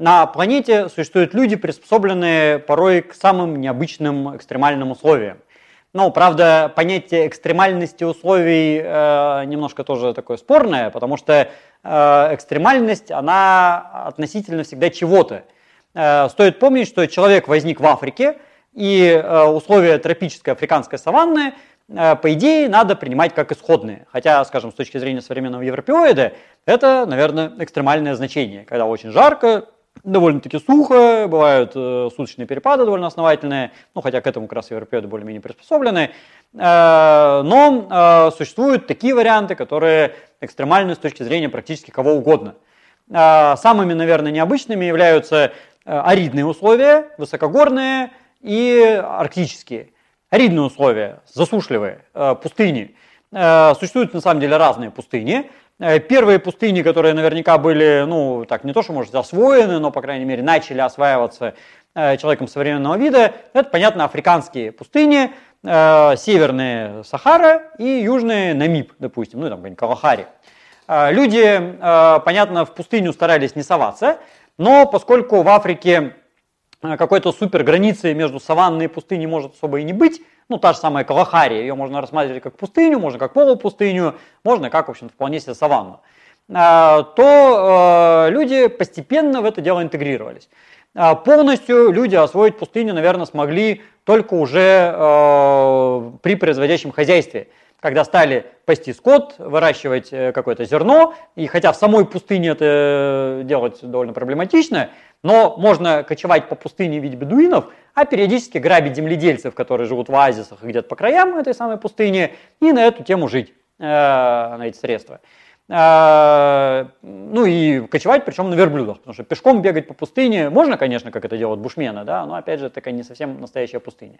На планете существуют люди, приспособленные порой к самым необычным экстремальным условиям. Ну, правда, понятие экстремальности условий э, немножко тоже такое спорное, потому что э, экстремальность, она относительно всегда чего-то. Э, стоит помнить, что человек возник в Африке, и э, условия тропической африканской саванны, э, по идее, надо принимать как исходные. Хотя, скажем, с точки зрения современного европеоида, это, наверное, экстремальное значение, когда очень жарко, довольно-таки сухо, бывают э, суточные перепады довольно основательные, ну хотя к этому как раз европеоиды более-менее приспособлены, э, но э, существуют такие варианты, которые экстремальны с точки зрения практически кого угодно. Э, самыми, наверное, необычными являются э, аридные условия, высокогорные и арктические. Аридные условия, засушливые, э, пустыни. Э, существуют на самом деле разные пустыни. Э, первые пустыни, которые наверняка были, ну, так, не то, что, может, освоены, но, по крайней мере, начали осваиваться э, человеком современного вида, это, понятно, африканские пустыни, э, северные Сахара и южные Намиб, допустим, ну, там, Калахари. Люди, понятно, в пустыню старались не соваться, но поскольку в Африке какой-то супер границы между саванной и пустыней может особо и не быть, ну, та же самая Калахария, ее можно рассматривать как пустыню, можно как полупустыню, можно как, в общем вполне себе саванну, а, то э, люди постепенно в это дело интегрировались. А, полностью люди освоить пустыню, наверное, смогли только уже э, при производящем хозяйстве, когда стали пасти скот, выращивать э, какое-то зерно, и хотя в самой пустыне это делать довольно проблематично, но можно кочевать по пустыне в виде бедуинов, а периодически грабить земледельцев, которые живут в оазисах где-то по краям этой самой пустыни, и на эту тему жить, э, на эти средства. Э, ну и кочевать, причем на верблюдах, потому что пешком бегать по пустыне можно, конечно, как это делают бушмены, да, но опять же, такая не совсем настоящая пустыня.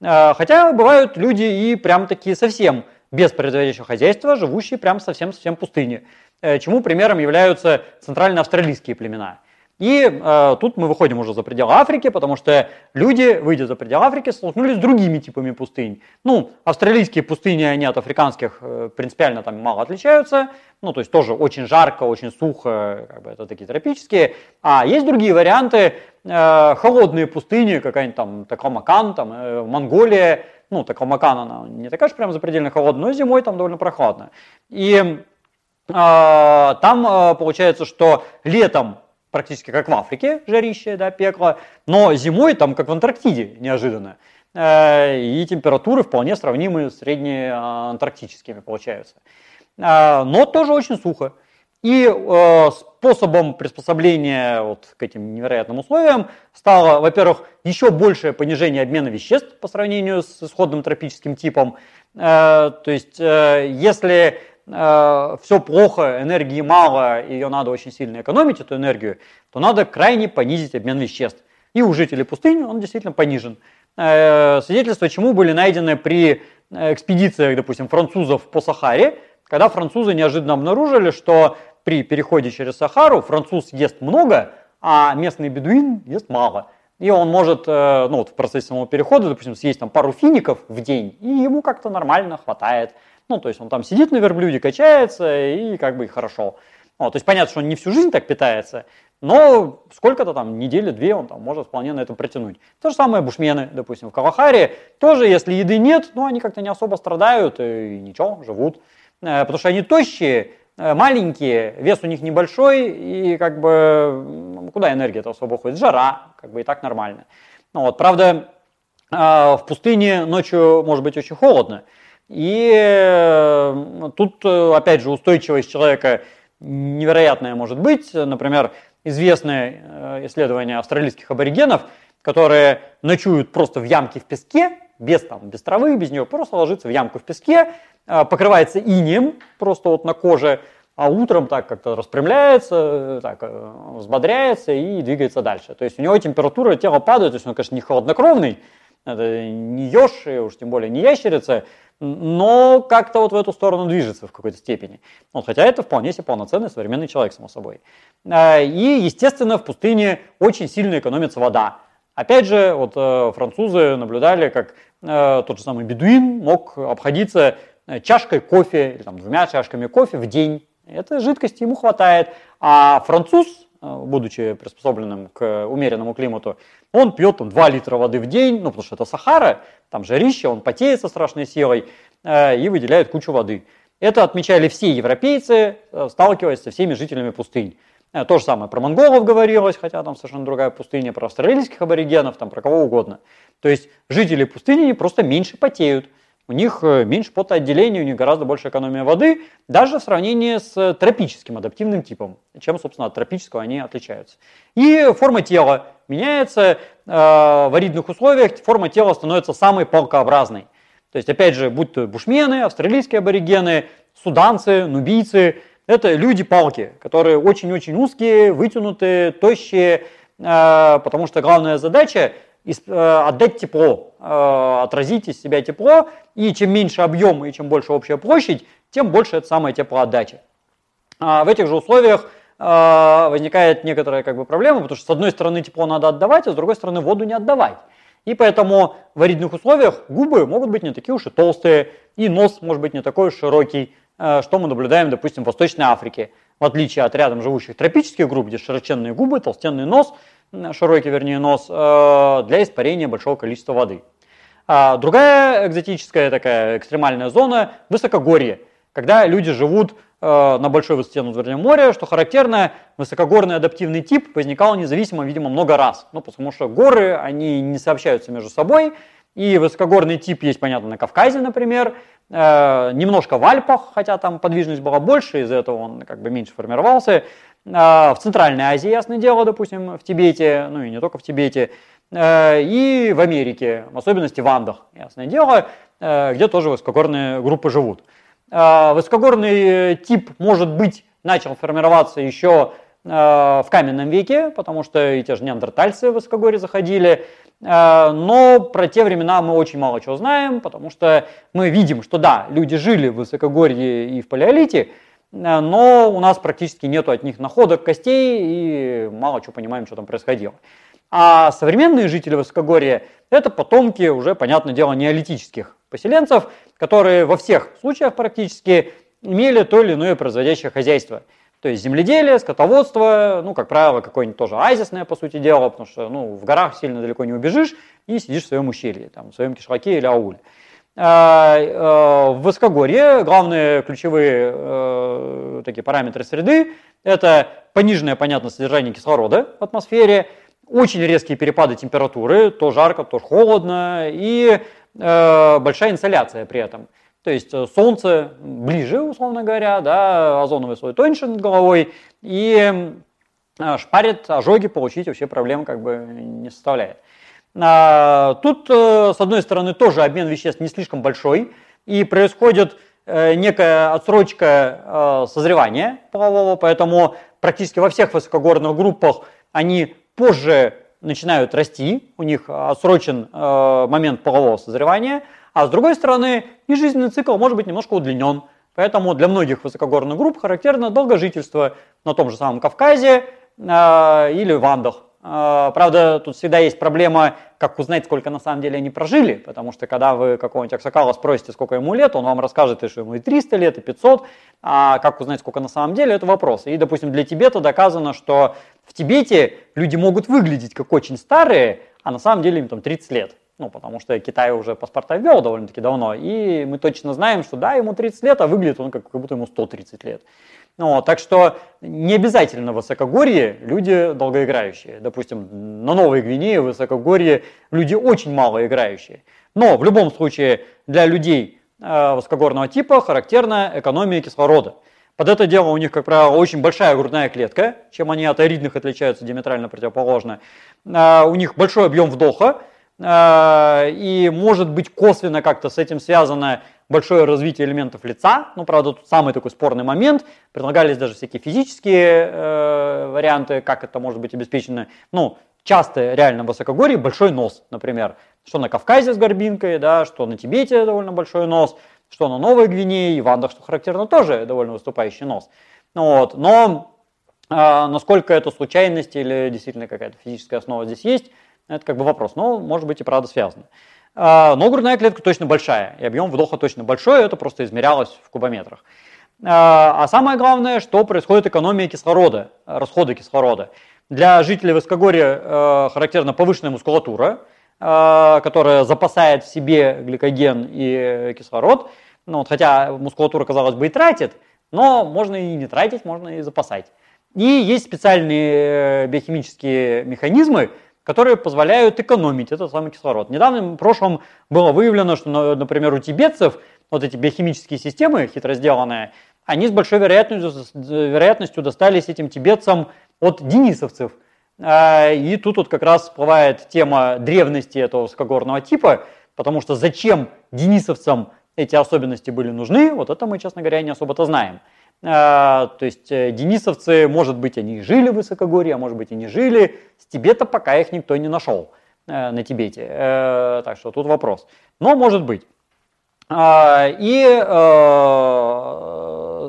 Э, хотя бывают люди и прям такие совсем без производящего хозяйства, живущие прям совсем-совсем пустыне. Чему примером являются центральноавстралийские племена. И э, тут мы выходим уже за пределы Африки, потому что люди, выйдя за пределы Африки, столкнулись с другими типами пустынь. Ну, австралийские пустыни, они от африканских э, принципиально там мало отличаются. Ну, то есть тоже очень жарко, очень сухо, как бы это такие тропические. А есть другие варианты, э, холодные пустыни, какая-нибудь там Такамакан, там э, Монголия. Ну, Такамакан, она не такая же прям запредельно холодная, но зимой там довольно прохладно. И э, там э, получается, что летом практически как в Африке, жарище, да, пекло, но зимой там как в Антарктиде неожиданно. Э, и температуры вполне сравнимы с среднеантарктическими получаются. Э, но тоже очень сухо. И э, способом приспособления вот к этим невероятным условиям стало, во-первых, еще большее понижение обмена веществ по сравнению с исходным тропическим типом. То есть, если э, все плохо, энергии мало, ее надо очень сильно экономить, эту энергию, то надо крайне понизить обмен веществ. И у жителей пустыни он действительно понижен. Э, свидетельства чему были найдены при экспедициях, допустим, французов по Сахаре, когда французы неожиданно обнаружили, что при переходе через Сахару француз ест много, а местный бедуин ест мало. И он может, э, ну вот в процессе самого перехода, допустим, съесть там пару фиников в день, и ему как-то нормально хватает. Ну, то есть он там сидит на верблюде, качается, и как бы хорошо. Ну, то есть понятно, что он не всю жизнь так питается, но сколько-то там, недели-две он там может вполне на этом протянуть. То же самое бушмены, допустим, в Калахаре. Тоже, если еды нет, ну, они как-то не особо страдают и ничего, живут. Э, потому что они тощие, э, маленькие, вес у них небольшой, и как бы куда энергия-то особо уходит? Жара, как бы и так нормально. Ну, вот, правда, э, в пустыне ночью может быть очень холодно. И э, тут, э, опять же, устойчивость человека невероятная может быть. Например, известное э, исследование австралийских аборигенов, которые ночуют просто в ямке в песке, без, там, без травы, без нее, просто ложится в ямку в песке, покрывается инеем просто вот на коже, а утром так как-то распрямляется, так, взбодряется и двигается дальше. То есть у него температура тела падает, то есть он, конечно, не холоднокровный, это не еж, уж тем более не ящерица, но как-то вот в эту сторону движется в какой-то степени. Вот, хотя это вполне себе полноценный современный человек, само собой. А, и, естественно, в пустыне очень сильно экономится вода. Опять же, вот э, французы наблюдали, как э, тот же самый бедуин мог обходиться э, чашкой кофе или там, двумя чашками кофе в день. Этой жидкости ему хватает. А француз будучи приспособленным к умеренному климату, он пьет там, 2 литра воды в день, ну, потому что это Сахара, там жарище, он потеет со страшной силой и выделяет кучу воды. Это отмечали все европейцы, сталкиваясь со всеми жителями пустынь. То же самое про монголов говорилось, хотя там совершенно другая пустыня, про австралийских аборигенов, там про кого угодно. То есть жители пустыни просто меньше потеют у них э, меньше потоотделения, у них гораздо больше экономия воды, даже в сравнении с тропическим адаптивным типом, чем, собственно, от тропического они отличаются. И форма тела меняется, э, в аридных условиях форма тела становится самой палкообразной. То есть, опять же, будь то бушмены, австралийские аборигены, суданцы, нубийцы, это люди-палки, которые очень-очень узкие, вытянутые, тощие, э, потому что главная задача Э, отдать тепло, э, отразить из себя тепло, и чем меньше объем и чем больше общая площадь, тем больше это самая теплоотдача. А в этих же условиях э, возникает некоторая как бы, проблема, потому что с одной стороны тепло надо отдавать, а с другой стороны воду не отдавать. И поэтому в аридных условиях губы могут быть не такие уж и толстые, и нос может быть не такой уж широкий, что мы наблюдаем, допустим, в Восточной Африке. В отличие от рядом живущих тропических групп, где широченные губы, толстенный нос, широкий, вернее, нос, э, для испарения большого количества воды. А другая экзотическая такая экстремальная зона – высокогорье, когда люди живут э, на большой высоте над уровнем моря, что характерно, высокогорный адаптивный тип возникал независимо, видимо, много раз. Ну, потому что горы, они не сообщаются между собой, и высокогорный тип есть, понятно, на Кавказе, например, э, немножко в Альпах, хотя там подвижность была больше, из-за этого он как бы меньше формировался. А, в Центральной Азии, ясное дело, допустим, в Тибете, ну и не только в Тибете, э, и в Америке, в особенности в Андах, ясное дело, э, где тоже высокогорные группы живут. А, высокогорный тип, может быть, начал формироваться еще э, в каменном веке, потому что и те же неандертальцы в высокогорье заходили, но про те времена мы очень мало чего знаем, потому что мы видим, что да, люди жили в высокогорье и в палеолите, но у нас практически нету от них находок костей и мало чего понимаем, что там происходило. А современные жители Высокогорья – это потомки уже, понятное дело, неолитических поселенцев, которые во всех случаях практически имели то или иное производящее хозяйство. То есть земледелие, скотоводство, ну, как правило, какое-нибудь тоже азисное, по сути дела, потому что ну, в горах сильно далеко не убежишь и сидишь в своем ущелье, там, в своем кишлаке или ауле. А, э, в высокогорье главные ключевые э, такие параметры среды – это пониженное, понятно, содержание кислорода в атмосфере, очень резкие перепады температуры, то жарко, то холодно, и э, большая инсоляция при этом. То есть солнце ближе, условно говоря, да, озоновый слой тоньше над головой, и шпарит, ожоги получить вообще проблем как бы не составляет. А, тут, э, с одной стороны, тоже обмен веществ не слишком большой, и происходит э, некая отсрочка э, созревания полового, поэтому практически во всех высокогорных группах они позже начинают расти, у них отсрочен момент полового созревания, а с другой стороны, и жизненный цикл может быть немножко удлинен. Поэтому для многих высокогорных групп характерно долгожительство на том же самом Кавказе или в Андах. А, правда, тут всегда есть проблема, как узнать, сколько на самом деле они прожили, потому что когда вы какого-нибудь Аксакала спросите, сколько ему лет, он вам расскажет, что ему и 300 лет, и 500, а как узнать, сколько на самом деле, это вопрос. И, допустим, для Тибета доказано, что в Тибете люди могут выглядеть как очень старые, а на самом деле им там 30 лет. Ну, потому что Китай уже паспорта ввел довольно-таки давно, и мы точно знаем, что да, ему 30 лет, а выглядит он как, как будто ему 130 лет. Ну, так что не обязательно в высокогорье люди долгоиграющие. Допустим, на Новой Гвинее, в высокогорье люди очень мало играющие. Но в любом случае для людей э, высокогорного типа характерна экономия кислорода. Под это дело у них, как правило, очень большая грудная клетка, чем они от аридных отличаются диаметрально противоположно. Э, у них большой объем вдоха, и может быть косвенно как-то с этим связано большое развитие элементов лица. Ну, правда, тут самый такой спорный момент. Предлагались даже всякие физические э, варианты, как это может быть обеспечено. Ну, часто реально в высокогорье большой нос, например. Что на Кавказе с горбинкой, да, что на Тибете довольно большой нос, что на Новой Гвинее и в Андах, что характерно, тоже довольно выступающий нос. Вот. Но э, насколько это случайность или действительно какая-то физическая основа здесь есть, это как бы вопрос. Но может быть и правда связано. А, но грудная клетка точно большая, и объем вдоха точно большой, это просто измерялось в кубометрах. А самое главное, что происходит экономия кислорода, расходы кислорода. Для жителей Высокогорья характерна повышенная мускулатура, которая запасает в себе гликоген и кислород. Ну, вот, хотя мускулатура, казалось бы, и тратит, но можно и не тратить, можно и запасать. И есть специальные биохимические механизмы, которые позволяют экономить этот самый кислород. Недавно, в прошлом, было выявлено, что, например, у тибетцев вот эти биохимические системы, хитро сделанные, они с большой вероятностью, вероятностью достались этим тибетцам от денисовцев. А, и тут вот как раз всплывает тема древности этого высокогорного типа, потому что зачем денисовцам эти особенности были нужны, вот это мы, честно говоря, не особо-то знаем. А, то есть э, денисовцы, может быть, они жили в высокогорье, а может быть и не жили. С Тибета пока их никто не нашел э, на Тибете. Э, так что тут вопрос. Но может быть. А, и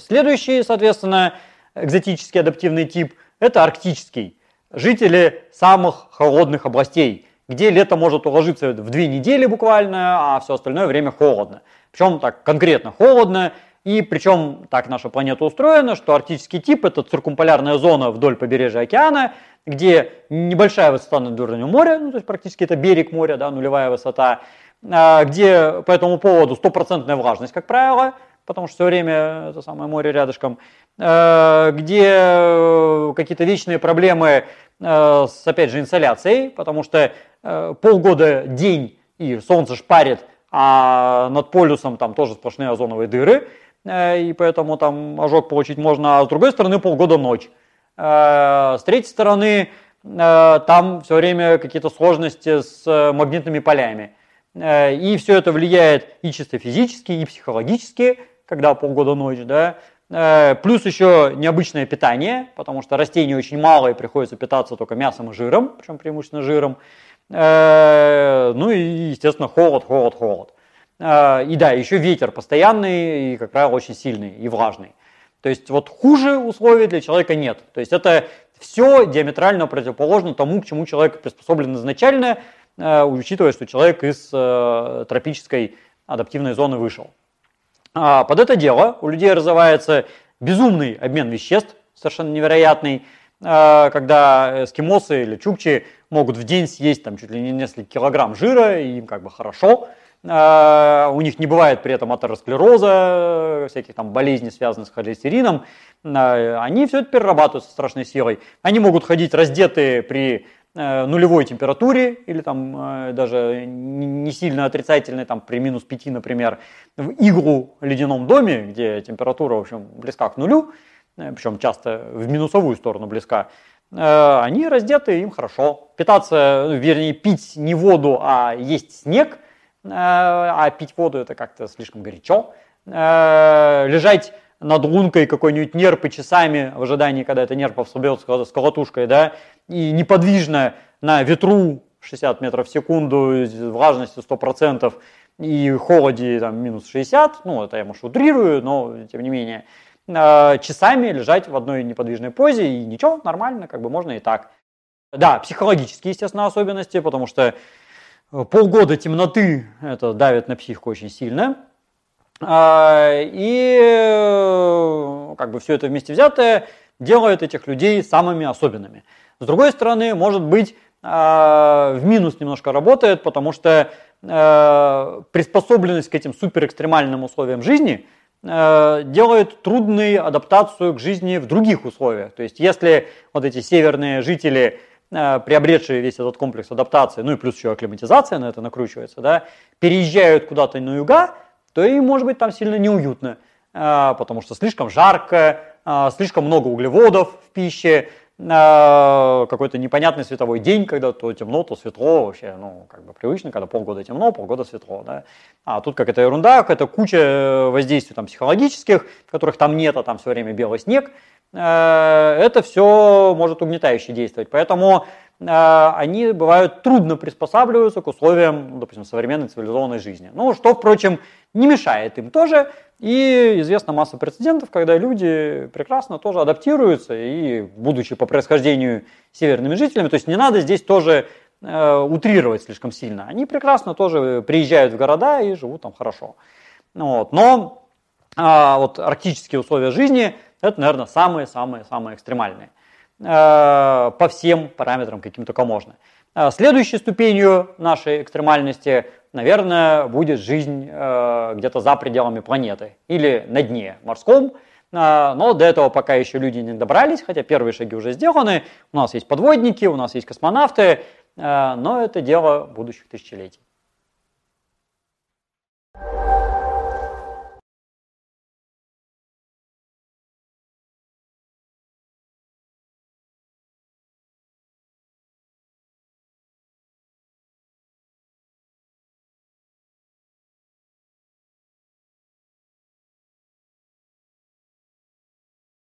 следующий, соответственно, экзотический адаптивный тип – это арктический. Жители самых холодных областей, где лето может уложиться в две недели буквально, а все остальное время холодно. Причем так конкретно холодно, и причем так наша планета устроена, что арктический тип это циркумполярная зона вдоль побережья океана, где небольшая высота над уровнем моря, ну то есть практически это берег моря, да, нулевая высота, а, где по этому поводу стопроцентная влажность, как правило, потому что все время это самое море рядышком, а, где какие-то вечные проблемы а, с, опять же, инсоляцией, потому что полгода день и солнце шпарит, а над полюсом там тоже сплошные озоновые дыры, Э, и поэтому там ожог получить можно, а с другой стороны полгода ночь. Э, с третьей стороны, э, там все время какие-то сложности с магнитными полями. И все это влияет и чисто физически, и психологически, когда полгода ночь, да. Плюс еще необычное питание, потому что растений очень мало и приходится питаться только мясом и жиром, причем преимущественно жиром. Ну и, естественно, холод, холод, холод. А, и да, еще ветер постоянный и, как правило, очень сильный и влажный. То есть вот хуже условий для человека нет. То есть это все диаметрально противоположно тому, к чему человек приспособлен изначально, а, учитывая, что человек из э, тропической адаптивной зоны вышел. А, под это дело у людей развивается безумный обмен веществ, совершенно невероятный, когда эскимосы или чукчи могут в день съесть там чуть ли не несколько килограмм жира, и им как бы хорошо – у них не бывает при этом атеросклероза, всяких там болезней, связанных с холестерином, а, они все это перерабатывают со страшной силой. Они могут ходить раздетые при э, нулевой температуре или там э, даже не сильно отрицательной, там при минус 5, например, в иглу в ледяном доме, где температура, в общем, близка к нулю, э, причем часто в минусовую сторону близка, они раздеты, им хорошо. Питаться, вернее, пить не воду, а есть снег – а пить воду это как-то слишком горячо. Э, лежать над лункой какой-нибудь нерпы часами в ожидании, когда эта нерпа соберется с колотушкой, да, и неподвижно на ветру 60 метров в секунду, влажностью 100% и холоде там, минус 60, ну, это я, может, утрирую, но тем не менее, э, часами лежать в одной неподвижной позе, и ничего, нормально, как бы можно и так. Да, психологические, естественно, особенности, потому что полгода темноты, это давит на психику очень сильно. А, и э, как бы все это вместе взятое делает этих людей самыми особенными. С другой стороны, может быть, а, в минус немножко работает, потому что э, приспособленность к этим суперэкстремальным условиям жизни э, делает трудной адаптацию к жизни в других условиях. То есть если вот эти северные жители приобретшие весь этот комплекс адаптации, ну и плюс еще акклиматизация на это накручивается, да, переезжают куда-то на юга, то им может быть там сильно неуютно, э, потому что слишком жарко, э, слишком много углеводов в пище, какой-то непонятный световой день, когда то темно, то светло, вообще, ну, как бы привычно, когда полгода темно, полгода светло, да. А тут как это ерунда, какая-то куча воздействий там психологических, которых там нет, а там все время белый снег, Э, это все может угнетающе действовать. Поэтому э, они бывают трудно приспосабливаются к условиям, ну, допустим, современной цивилизованной жизни. Ну, что, впрочем, не мешает им тоже. И известна масса прецедентов, когда люди прекрасно тоже адаптируются и, будучи по происхождению северными жителями, то есть не надо здесь тоже э, утрировать слишком сильно. Они прекрасно тоже приезжают в города и живут там хорошо. Вот. Но а, вот арктические условия жизни – это, наверное, самые-самые-самые экстремальные а, по всем параметрам, каким только можно. А, следующей ступенью нашей экстремальности, наверное, будет жизнь где-то за пределами планеты или на дне морском, но до этого пока еще люди не добрались, хотя первые шаги уже сделаны. У нас есть подводники, у нас есть космонавты, но это дело будущих тысячелетий.